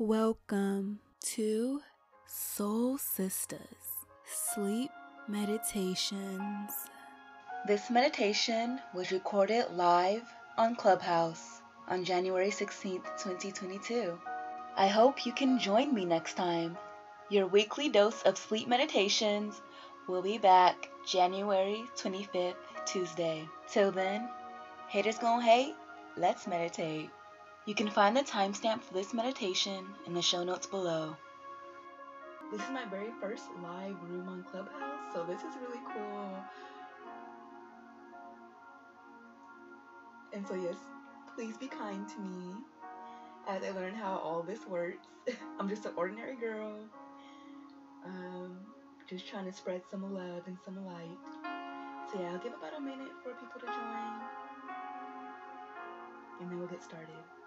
Welcome to Soul Sisters Sleep Meditations. This meditation was recorded live on Clubhouse on January 16th, 2022. I hope you can join me next time. Your weekly dose of sleep meditations will be back January 25th, Tuesday. Till then, haters gonna hate, let's meditate. You can find the timestamp for this meditation in the show notes below. This is my very first live room on Clubhouse, so this is really cool. And so, yes, please be kind to me as I learn how all this works. I'm just an ordinary girl, um, just trying to spread some love and some light. So, yeah, I'll give about a minute for people to join, and then we'll get started.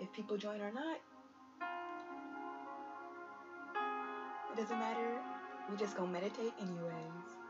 If people join or not, it doesn't matter. We just gonna meditate anyways.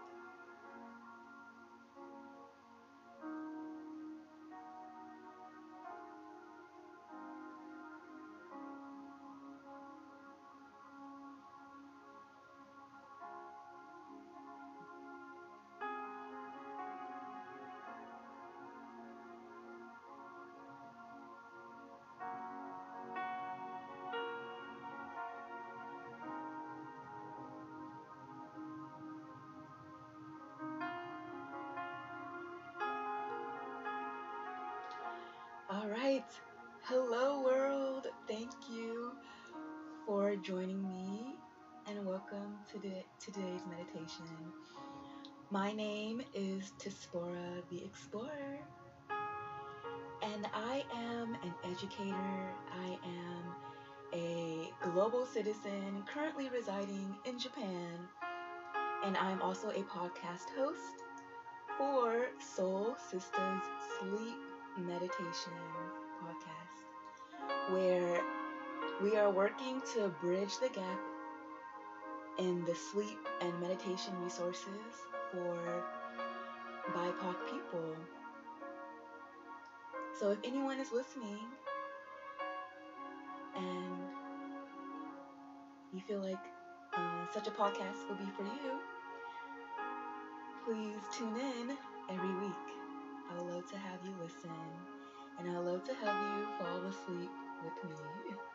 My name is Tsipporah the Explorer, and I am an educator. I am a global citizen currently residing in Japan, and I'm also a podcast host for Soul Sisters Sleep Meditation podcast, where we are working to bridge the gap in the sleep and meditation resources for BIPOC people. So, if anyone is listening and you feel like uh, such a podcast will be for you, please tune in every week. I would love to have you listen, and I would love to have you fall asleep with me.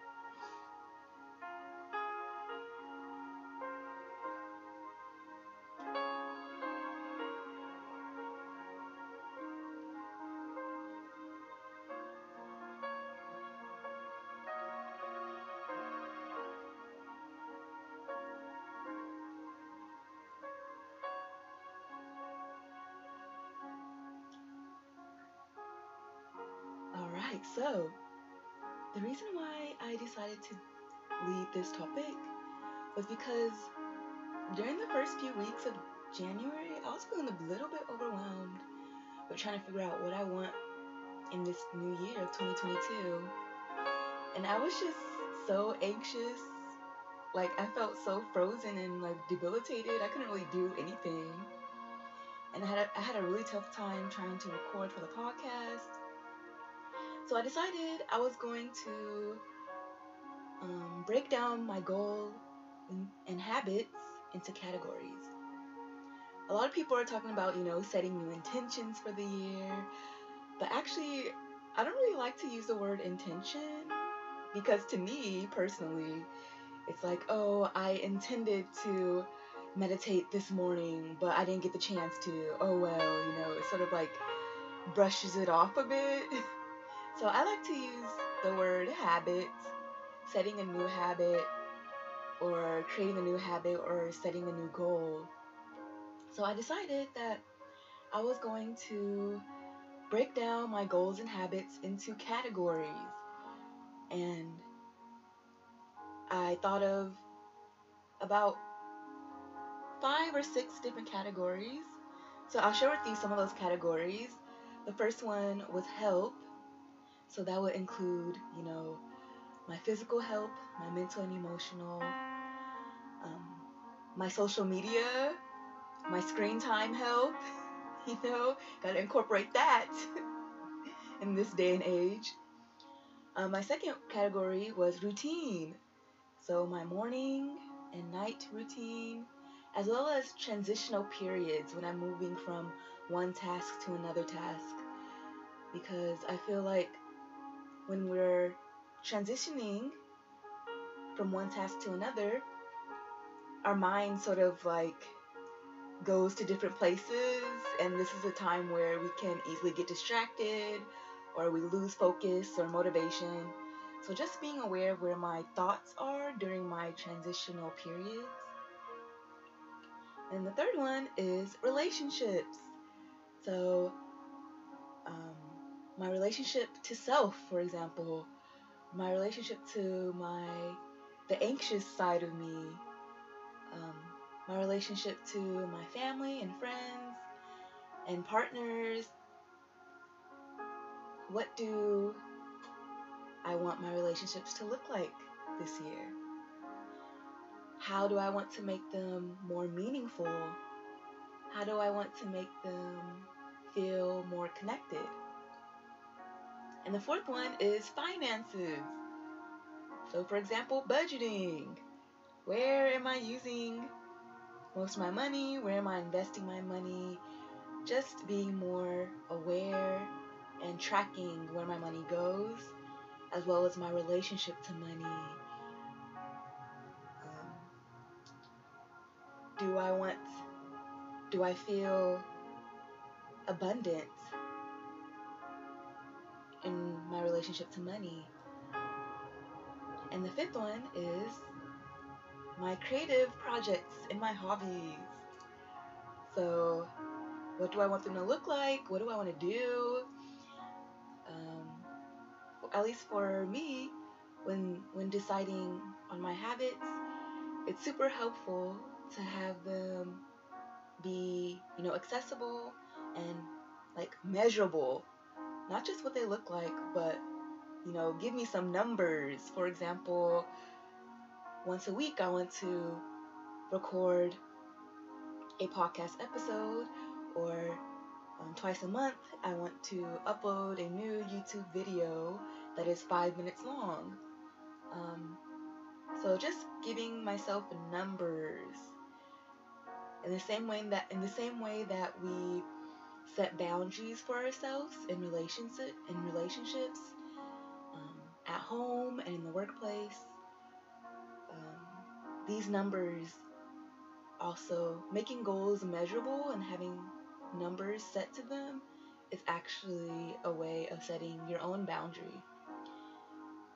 right, so the reason why I decided to lead this topic was because during the first few weeks of January, I was feeling a little bit overwhelmed with trying to figure out what I want in this new year of 2022. And I was just so anxious. Like, I felt so frozen and like debilitated. I couldn't really do anything. And I had a, I had a really tough time trying to record for the podcast. So I decided I was going to um, break down my goal and, habits into categories. A lot of people are talking about, you know, setting new intentions for the year, but actually, I don't really like to use the word intention because to me personally, it's like, oh, I intended to meditate this morning, but I didn't get the chance to. Oh well, you know, it sort of like brushes it off a bit. So I like to use the word habit, setting a new habit, or creating a new habit, or setting a new goal. So I decided that I was going to break down my goals and habits into categories. And I thought of about five or six different categories. So I'll share with you some of those categories. The first one was help. So that would include, you know, my physical help, my mental and emotional, um, my social media, my screen time help. You know, gotta incorporate that in this day and age. Uh, my second category was routine. So, my morning and night routine, as well as transitional periods when I'm moving from one task to another task. Because I feel like when we're transitioning from one task to another, our mind sort of like goes to different places, and this is a time where we can easily get distracted or we lose focus or motivation. So, just being aware of where my thoughts are during my transitional periods. And the third one is relationships. So, um, my relationship to self, for example, my relationship to my the anxious side of me, um, my relationship to my family and friends and partners. What do I want my relationships to look like this year? How do I want to make them more meaningful? How do I want to make them feel more connected? And the fourth one is finances. So, for example, budgeting. Where am I using most of my money? Where am I investing my money? Just being more aware and tracking where my money goes, as well as my relationship to money. Um, do I want, do I feel abundant in my relationship to money? And the fifth one is my creative projects and my hobbies. So, what do I want them to look like? What do I want to do? Um, at least for me, when when deciding on my habits, it's super helpful to have them be, you know, accessible and like measurable. Not just what they look like, but you know, give me some numbers. For example, once a week I want to record a podcast episode, or um, twice a month I want to upload a new YouTube video that is five minutes long. Um, so just giving myself numbers. In the same way that in the same way that we set boundaries for ourselves in relationship in relationships, at home and in the workplace. Um, these numbers also making goals measurable and having numbers set to them is actually a way of setting your own boundary.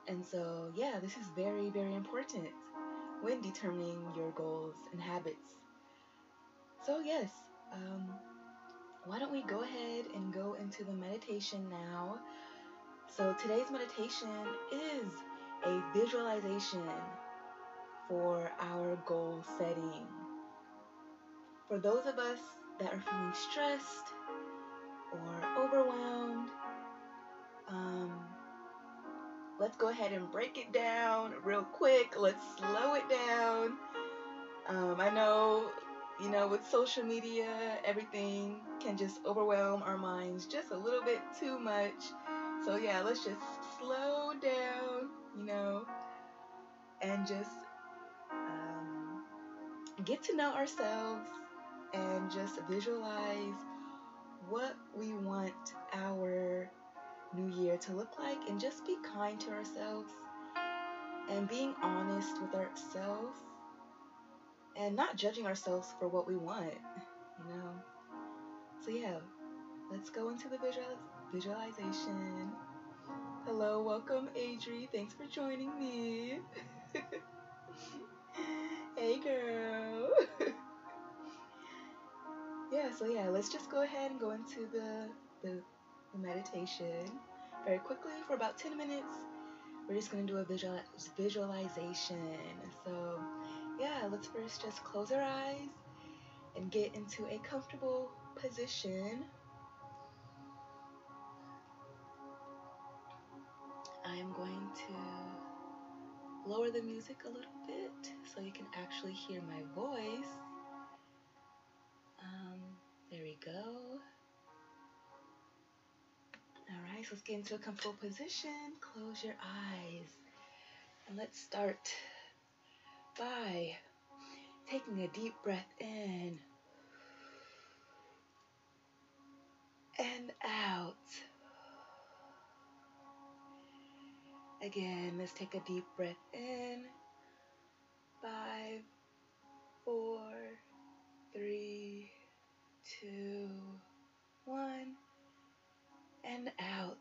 And so, yeah, this is very, very important when determining your goals and habits. So, yes, um, why don't we go ahead and go into the meditation now? So today's meditation is a visualization for our goal setting. For those of us that are feeling stressed or overwhelmed, um, let's go ahead and break it down real quick. Let's slow it down. Um, I know, you know, with social media, everything can just overwhelm our minds just a little bit too much. So yeah, let's just slow down, you know, and just um, get to know ourselves and just visualize what we want our new year to look like and just be kind to ourselves and being honest with ourselves and not judging ourselves for what we want, you know. So yeah, let's go into the visual visualization. Hello, welcome, Adri. Thanks for joining me. hey, girl. yeah, so yeah, let's just go ahead and go into the, the, the meditation very quickly for about 10 minutes. We're just going to do a visual, visualization. So, yeah, let's first just close our eyes and get into a comfortable position. I am going to lower the music a little bit so you can actually hear my voice. Um, there we go. All right, so let's get into a comfortable position. Close your eyes. And let's start by taking a deep breath in and out. Again, let's take a deep breath in. Five, four, three, two, one, and out.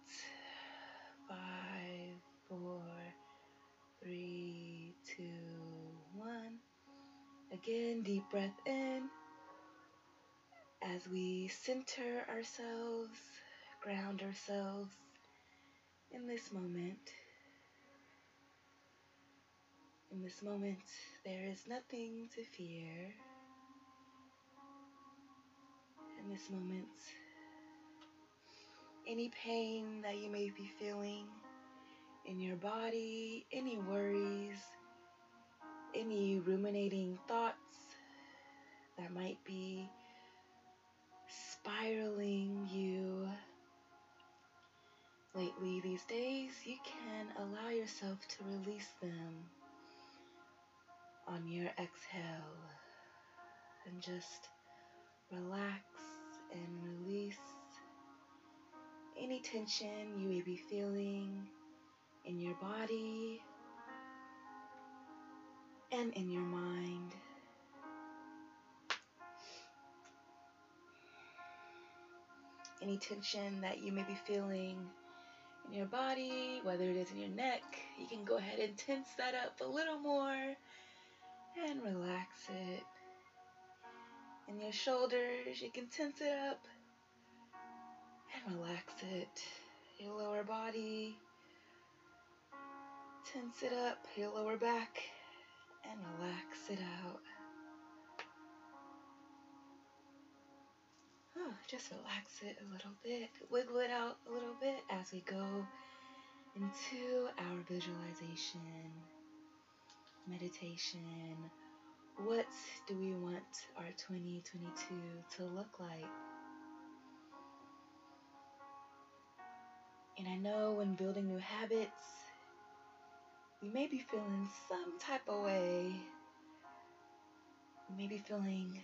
Five, four, three, two, one. Again, deep breath in as we center ourselves, ground ourselves in this moment. In this moment, there is nothing to fear. In this moment, any pain that you may be feeling in your body, any worries, any ruminating thoughts that might be spiraling you lately these days, you can allow yourself to release them on your exhale and just relax and release any tension you may be feeling in your body and in your mind. Any tension that you may be feeling in your body, whether it is in your neck, you can go ahead and tense that up a little more and relax it. In your shoulders, you can tense it up and relax it. Your lower body, tense it up, your lower back, and relax it out. Oh, just relax it a little bit, wiggle it out a little bit as we go into our visualization, meditation. What do we want our 2022 to look like? And I know when building new habits, we may be feeling some type of way. We may be feeling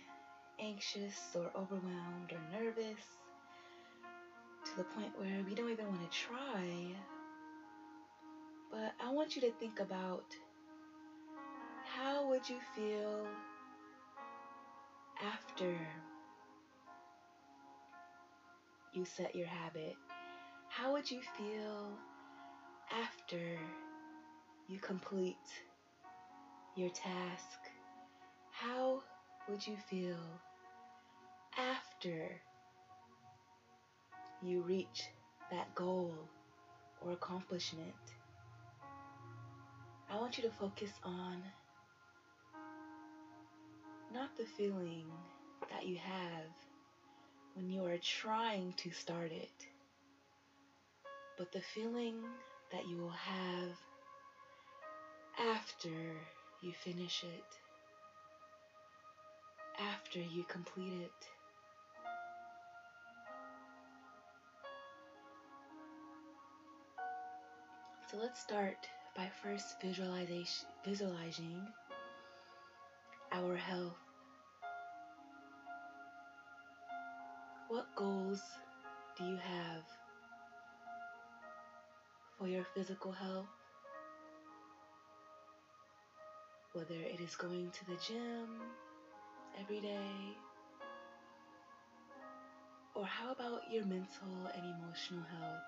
anxious or overwhelmed or nervous to the point where we don't even want to try. But I want you to think about how would you feel after you set your habit? How would you feel after you complete your task? How would you feel after you reach that goal or accomplishment? I want you to focus on not the feeling that you have when you are trying to start it, but the feeling that you will have after you finish it, after you complete it. So let's start by first visualization, visualizing our health. What goals do you have for your physical health? Whether it is going to the gym every day, or how about your mental and emotional health?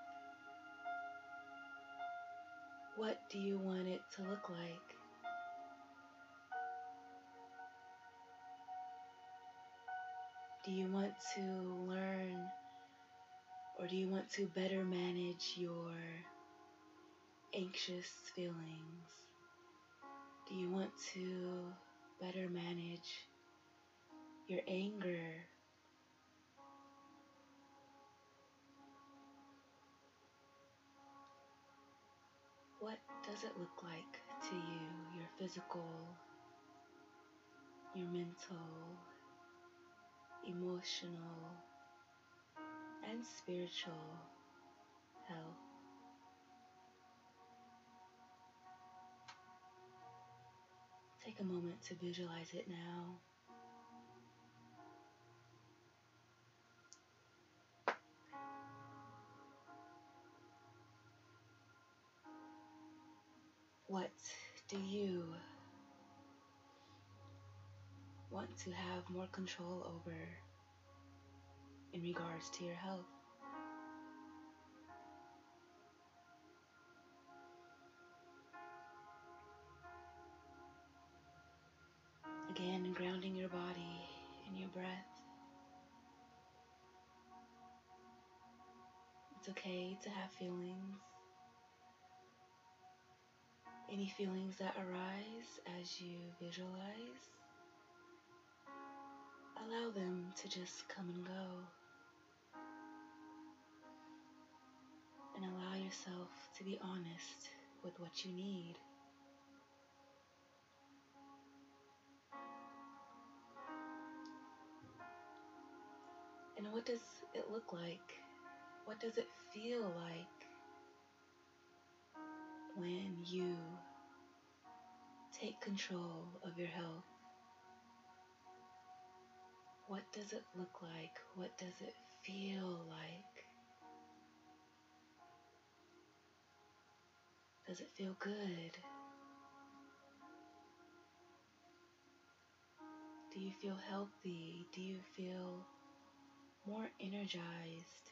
What do you want it to look like? Do you want to learn or do you want to better manage your anxious feelings? Do you want to better manage your anger? What does it look like to you, your physical, your mental, emotional and spiritual health. Take a moment to visualize it now. What do you want to have more control over in regards to your health? Breath. It's okay to have feelings. Any feelings that arise as you visualize, allow them to just come and go. And allow yourself to be honest with what you need. And what does it look like? What does it feel like when you take control of your health? What does it look like? What does it feel like? Does it feel good? Do you feel healthy? Do you feel more energized.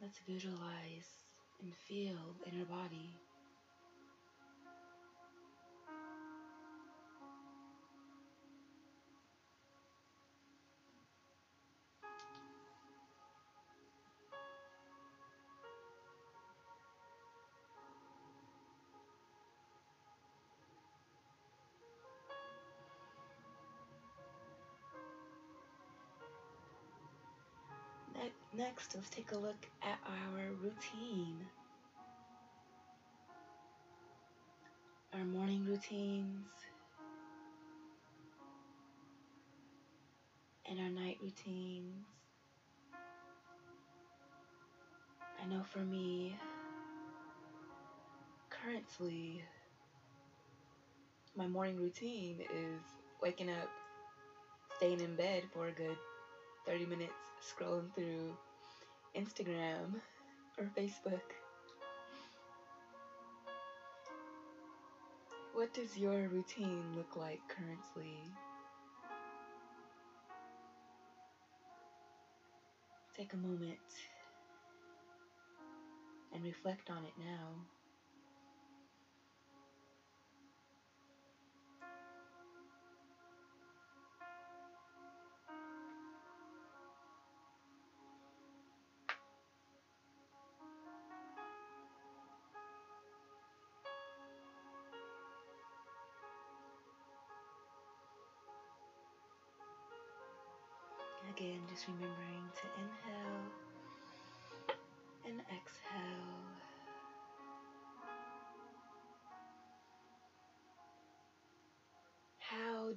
Let's visualize and feel in our body. Next, let's take a look at our routine. Our morning routines and our night routines. I know for me, currently, my morning routine is waking up, staying in bed for a good 30 minutes, scrolling through Instagram or Facebook. What does your routine look like currently? Take a moment and reflect on it now.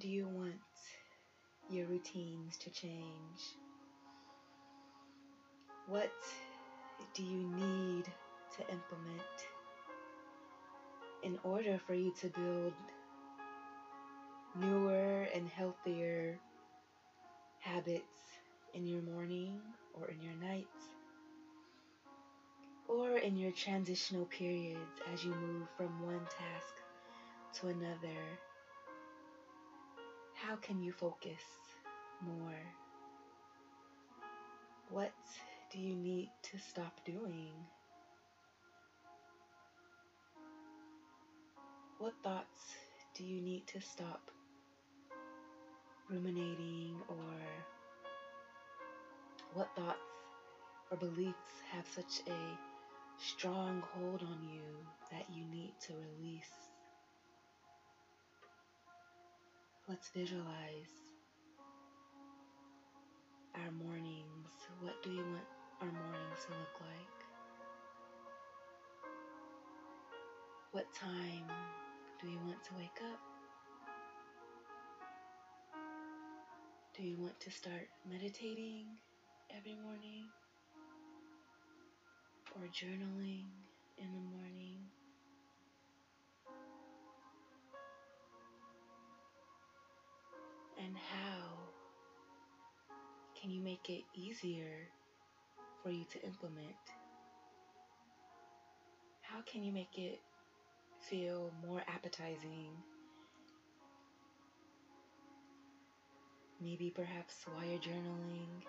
Do you want your routines to change? What do you need to implement in order for you to build newer and healthier habits in your morning or in your nights or in your transitional periods as you move from one task to another. How can you focus more? What do you need to stop doing? What thoughts do you need to stop ruminating or what thoughts or beliefs have such a strong hold on you that you need to release. Let's visualize our mornings. What do you want our mornings to look like? What time do you want to wake up? Do you want to start meditating every morning or journaling in the morning? And how can you make it easier for you to implement? How can you make it feel more appetizing? Maybe perhaps while you're journaling,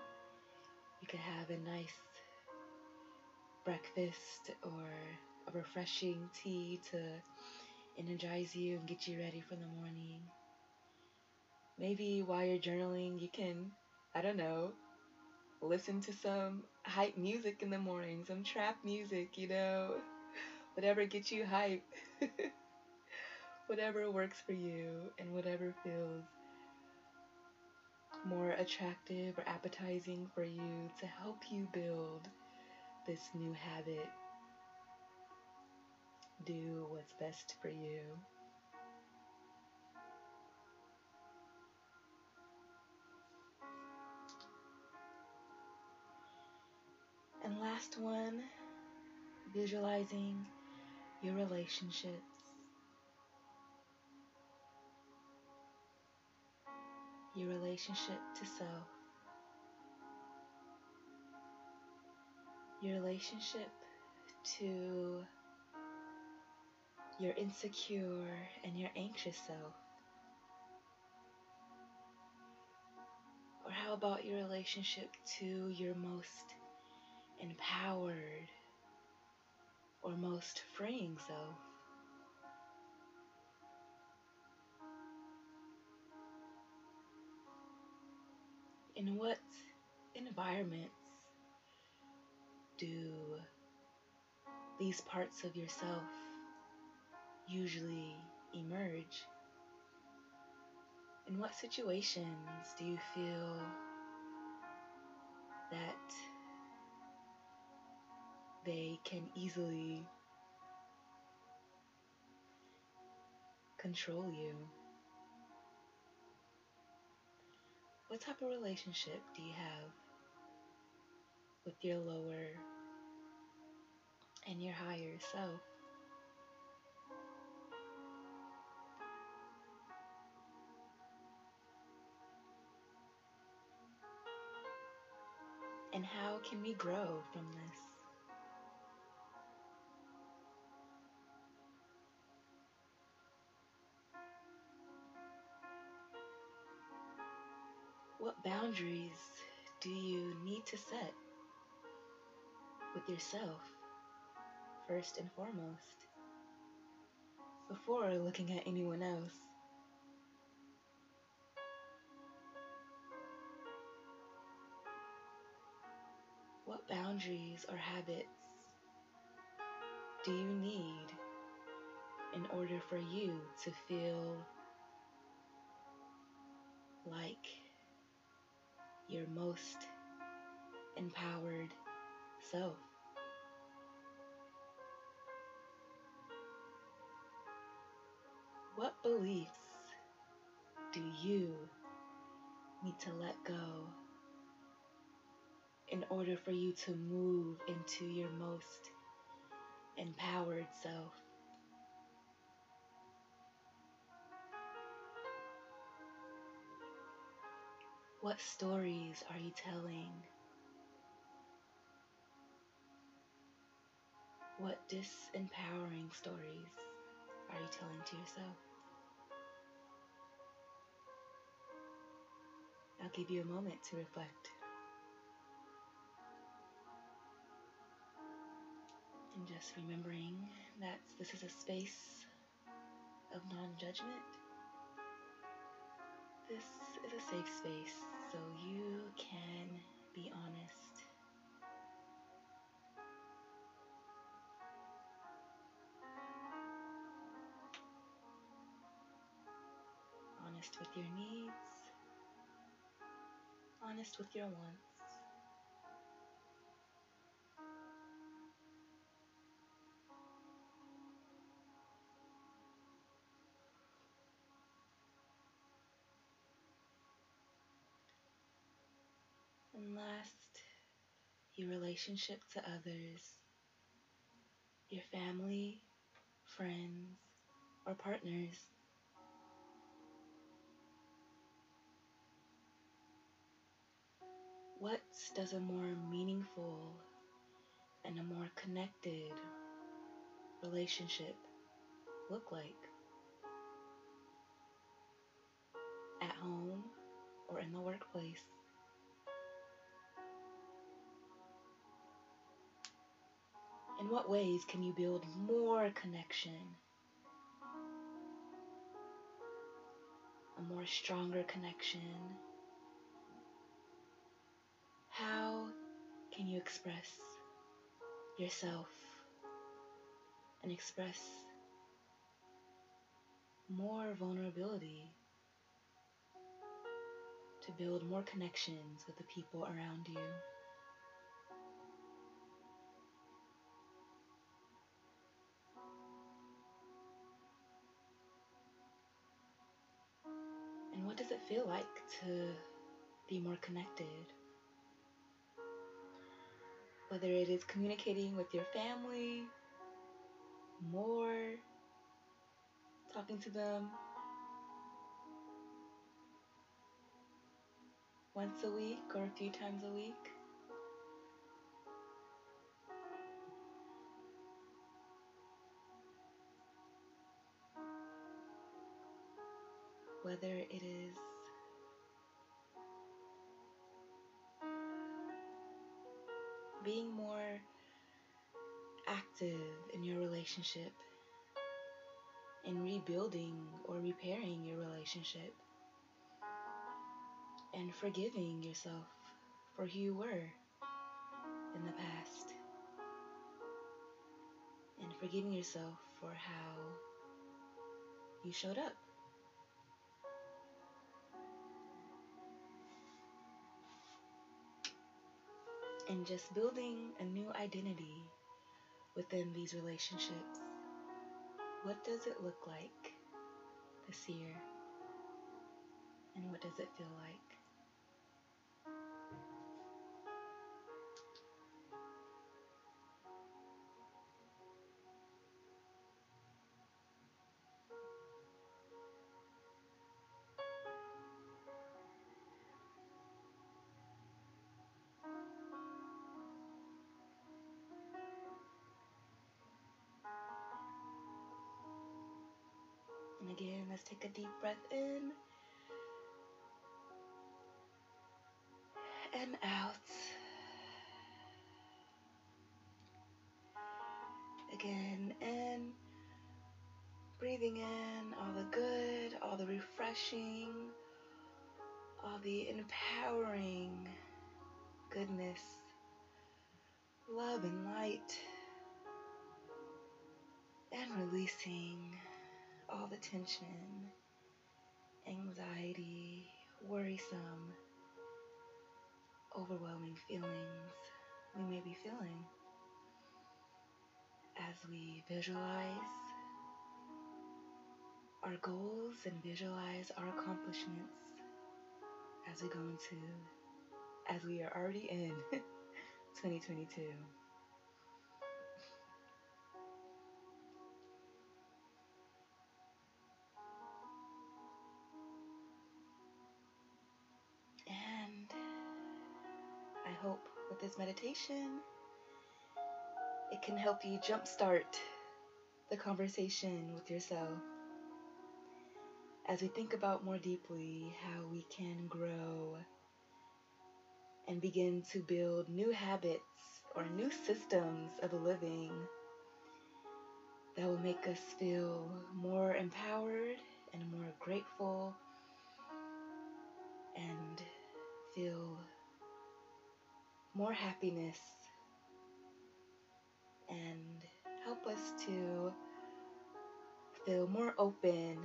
you could have a nice breakfast or a refreshing tea to energize you and get you ready for the morning. Maybe while you're journaling, you can, I don't know, listen to some hype music in the morning, some trap music, you know, whatever gets you hype, whatever works for you, and whatever feels more attractive or appetizing for you to help you build this new habit. Do what's best for you. And last one, visualizing your relationships. Your relationship to self. Your relationship to your insecure and your anxious self. Or how about your relationship to your most empowered or most freeing self. In what environments do these parts of yourself usually emerge? In what situations do you feel that they can easily control you. What type of relationship do you have with your lower and your higher self? And how can we grow from this? Boundaries do you need to set with yourself first and foremost before looking at anyone else? What boundaries or habits do you need in order for you to feel like your most empowered self. What beliefs do you need to let go in order for you to move into your most empowered self? What stories are you telling? What disempowering stories are you telling to yourself? I'll give you a moment to reflect. And just remembering that this is a space of non judgment. This is a safe space so you can be honest. Honest with your needs, honest with your wants. Your relationship to others, your family, friends, or partners. What does a more meaningful and a more connected relationship look like? At home or in the workplace? In what ways can you build more connection? A more stronger connection? How can you express yourself and express more vulnerability to build more connections with the people around you? Feel like to be more connected? Whether it is communicating with your family more, talking to them once a week or a few times a week. Whether it is in your relationship, in rebuilding or repairing your relationship, and forgiving yourself for who you were in the past, and forgiving yourself for how you showed up. and just building a new identity within these relationships. What does it look like this year? And what does it feel like? Take a deep breath in and out. Again, in, breathing in all the good, all the refreshing, all the empowering goodness, love, and light. And releasing all the tension, anxiety, worrisome, overwhelming feelings we may be feeling as we visualize our goals and visualize our accomplishments as we go into, as we are already in 2022. Meditation, it can help you jumpstart the conversation with yourself. As we think about more deeply how we can grow and begin to build new habits or new systems of living that will make us feel more empowered and more grateful and feel more happiness and help us to feel more open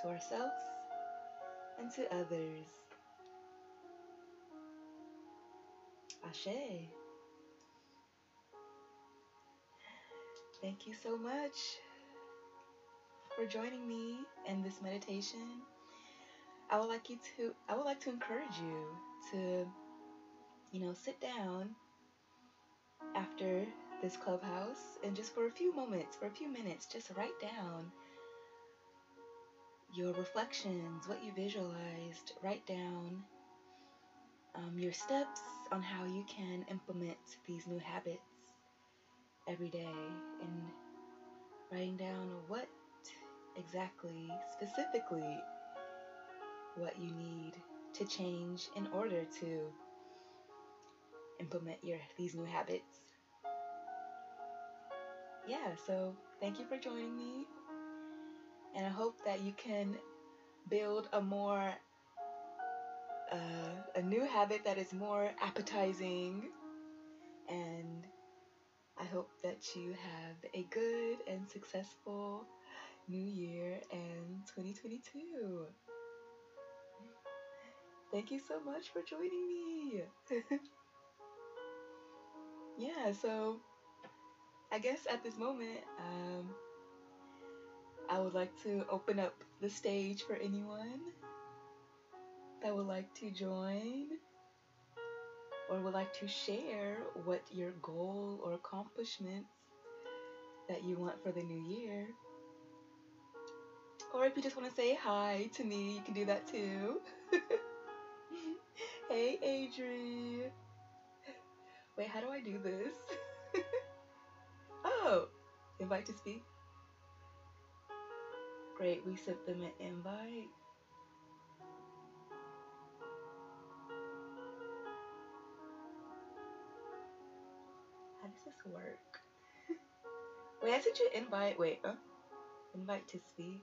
to ourselves and to others. Asé. Thank you so much for joining me in this meditation. I would like you to I would like to encourage you to you know, sit down after this clubhouse and just for a few moments, for a few minutes, just write down your reflections, what you visualized, write down um, your steps on how you can implement these new habits every day and writing down what exactly, specifically, what you need to change in order to implement your these new habits. Yeah, so thank you for joining me. And I hope that you can build a more uh, a new habit that is more appetizing and I hope that you have a good and successful new year and 2022. Thank you so much for joining me. yeah, so I guess at this moment, um, I would like to open up the stage for anyone that would like to join or would like to share what your goal or accomplishments that you want for the new year. Or if you just want to say hi to me, you can do that too. hey, Adri. Wait, how do I do this? oh, invite to speak. Great, we sent them an invite. How does this work? Wait, I sent you an invite. Wait, uh, invite to speak.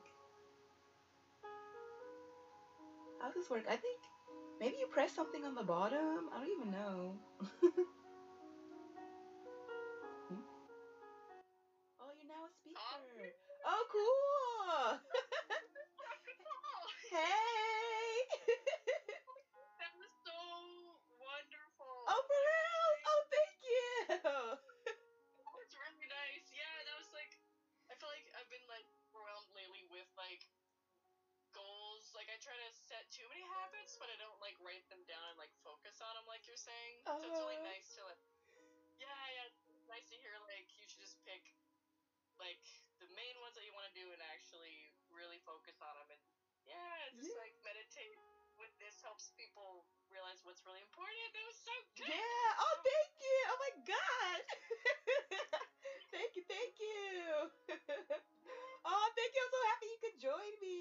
How does this work? I think maybe you press something on the bottom. I don't even know. Write them down and like focus on them, like you're saying. So it's really Uh-huh. nice to like, yeah, yeah, it's nice to hear like you should just pick like the main ones that you want to do and actually really focus on them. And yeah, just Yeah. like meditate with this helps people realize what's really important. That was so good. Yeah. Oh, thank you. Oh my God. thank you. Thank you. oh, thank you. I'm so happy you could join me.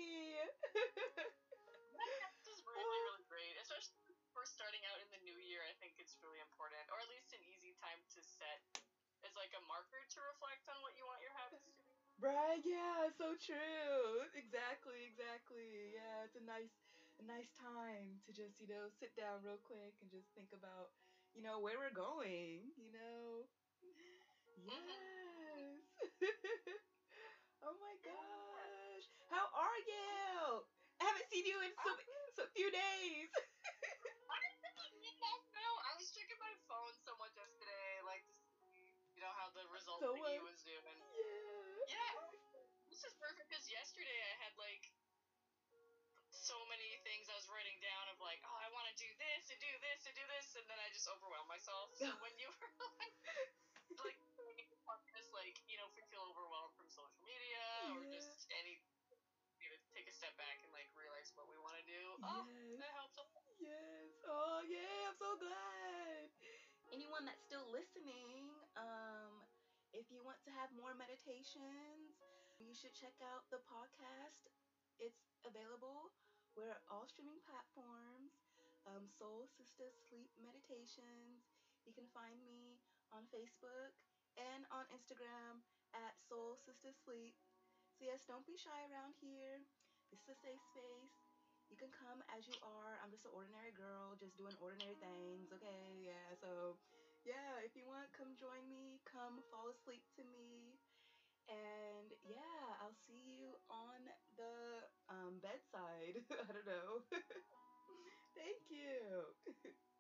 Right. Yeah. So true. Exactly. Exactly. Yeah. It's a nice, a nice time to just you know sit down real quick and just think about you know where we're going. You know. Mm-hmm. Yes. oh my gosh. How are you? I haven't seen you in so, so few days. I didn't know. I was checking my phone so much yesterday, like to see, you know, how the result So thingy was doing. yeah. Yeah, this is perfect because yesterday I had like so many things I was writing down of like, oh, I want to do this and do this and do this, and then I just overwhelmed myself. So when you were like, like, just like, you know, if we feel overwhelmed from social media or Yeah. just any, you know, take a step back and like realize what we want to do. Oh, Yes. that helps a lot. Yes. Oh, yeah. I'm so glad. Anyone that's still listening, want to have more meditations, you should check out the podcast. It's available. We're all streaming platforms. Um, Soul Sister Sleep Meditations. You can find me on Facebook and on Instagram at Soul Sister Sleep. So yes, don't be shy around here. This is a safe space. You can come as you are. I'm just an ordinary girl, just doing ordinary things, okay? Yeah, so yeah, if you want, come join me, come fall asleep to me. And yeah, I'll see you on the um, bedside. I don't know. Thank you.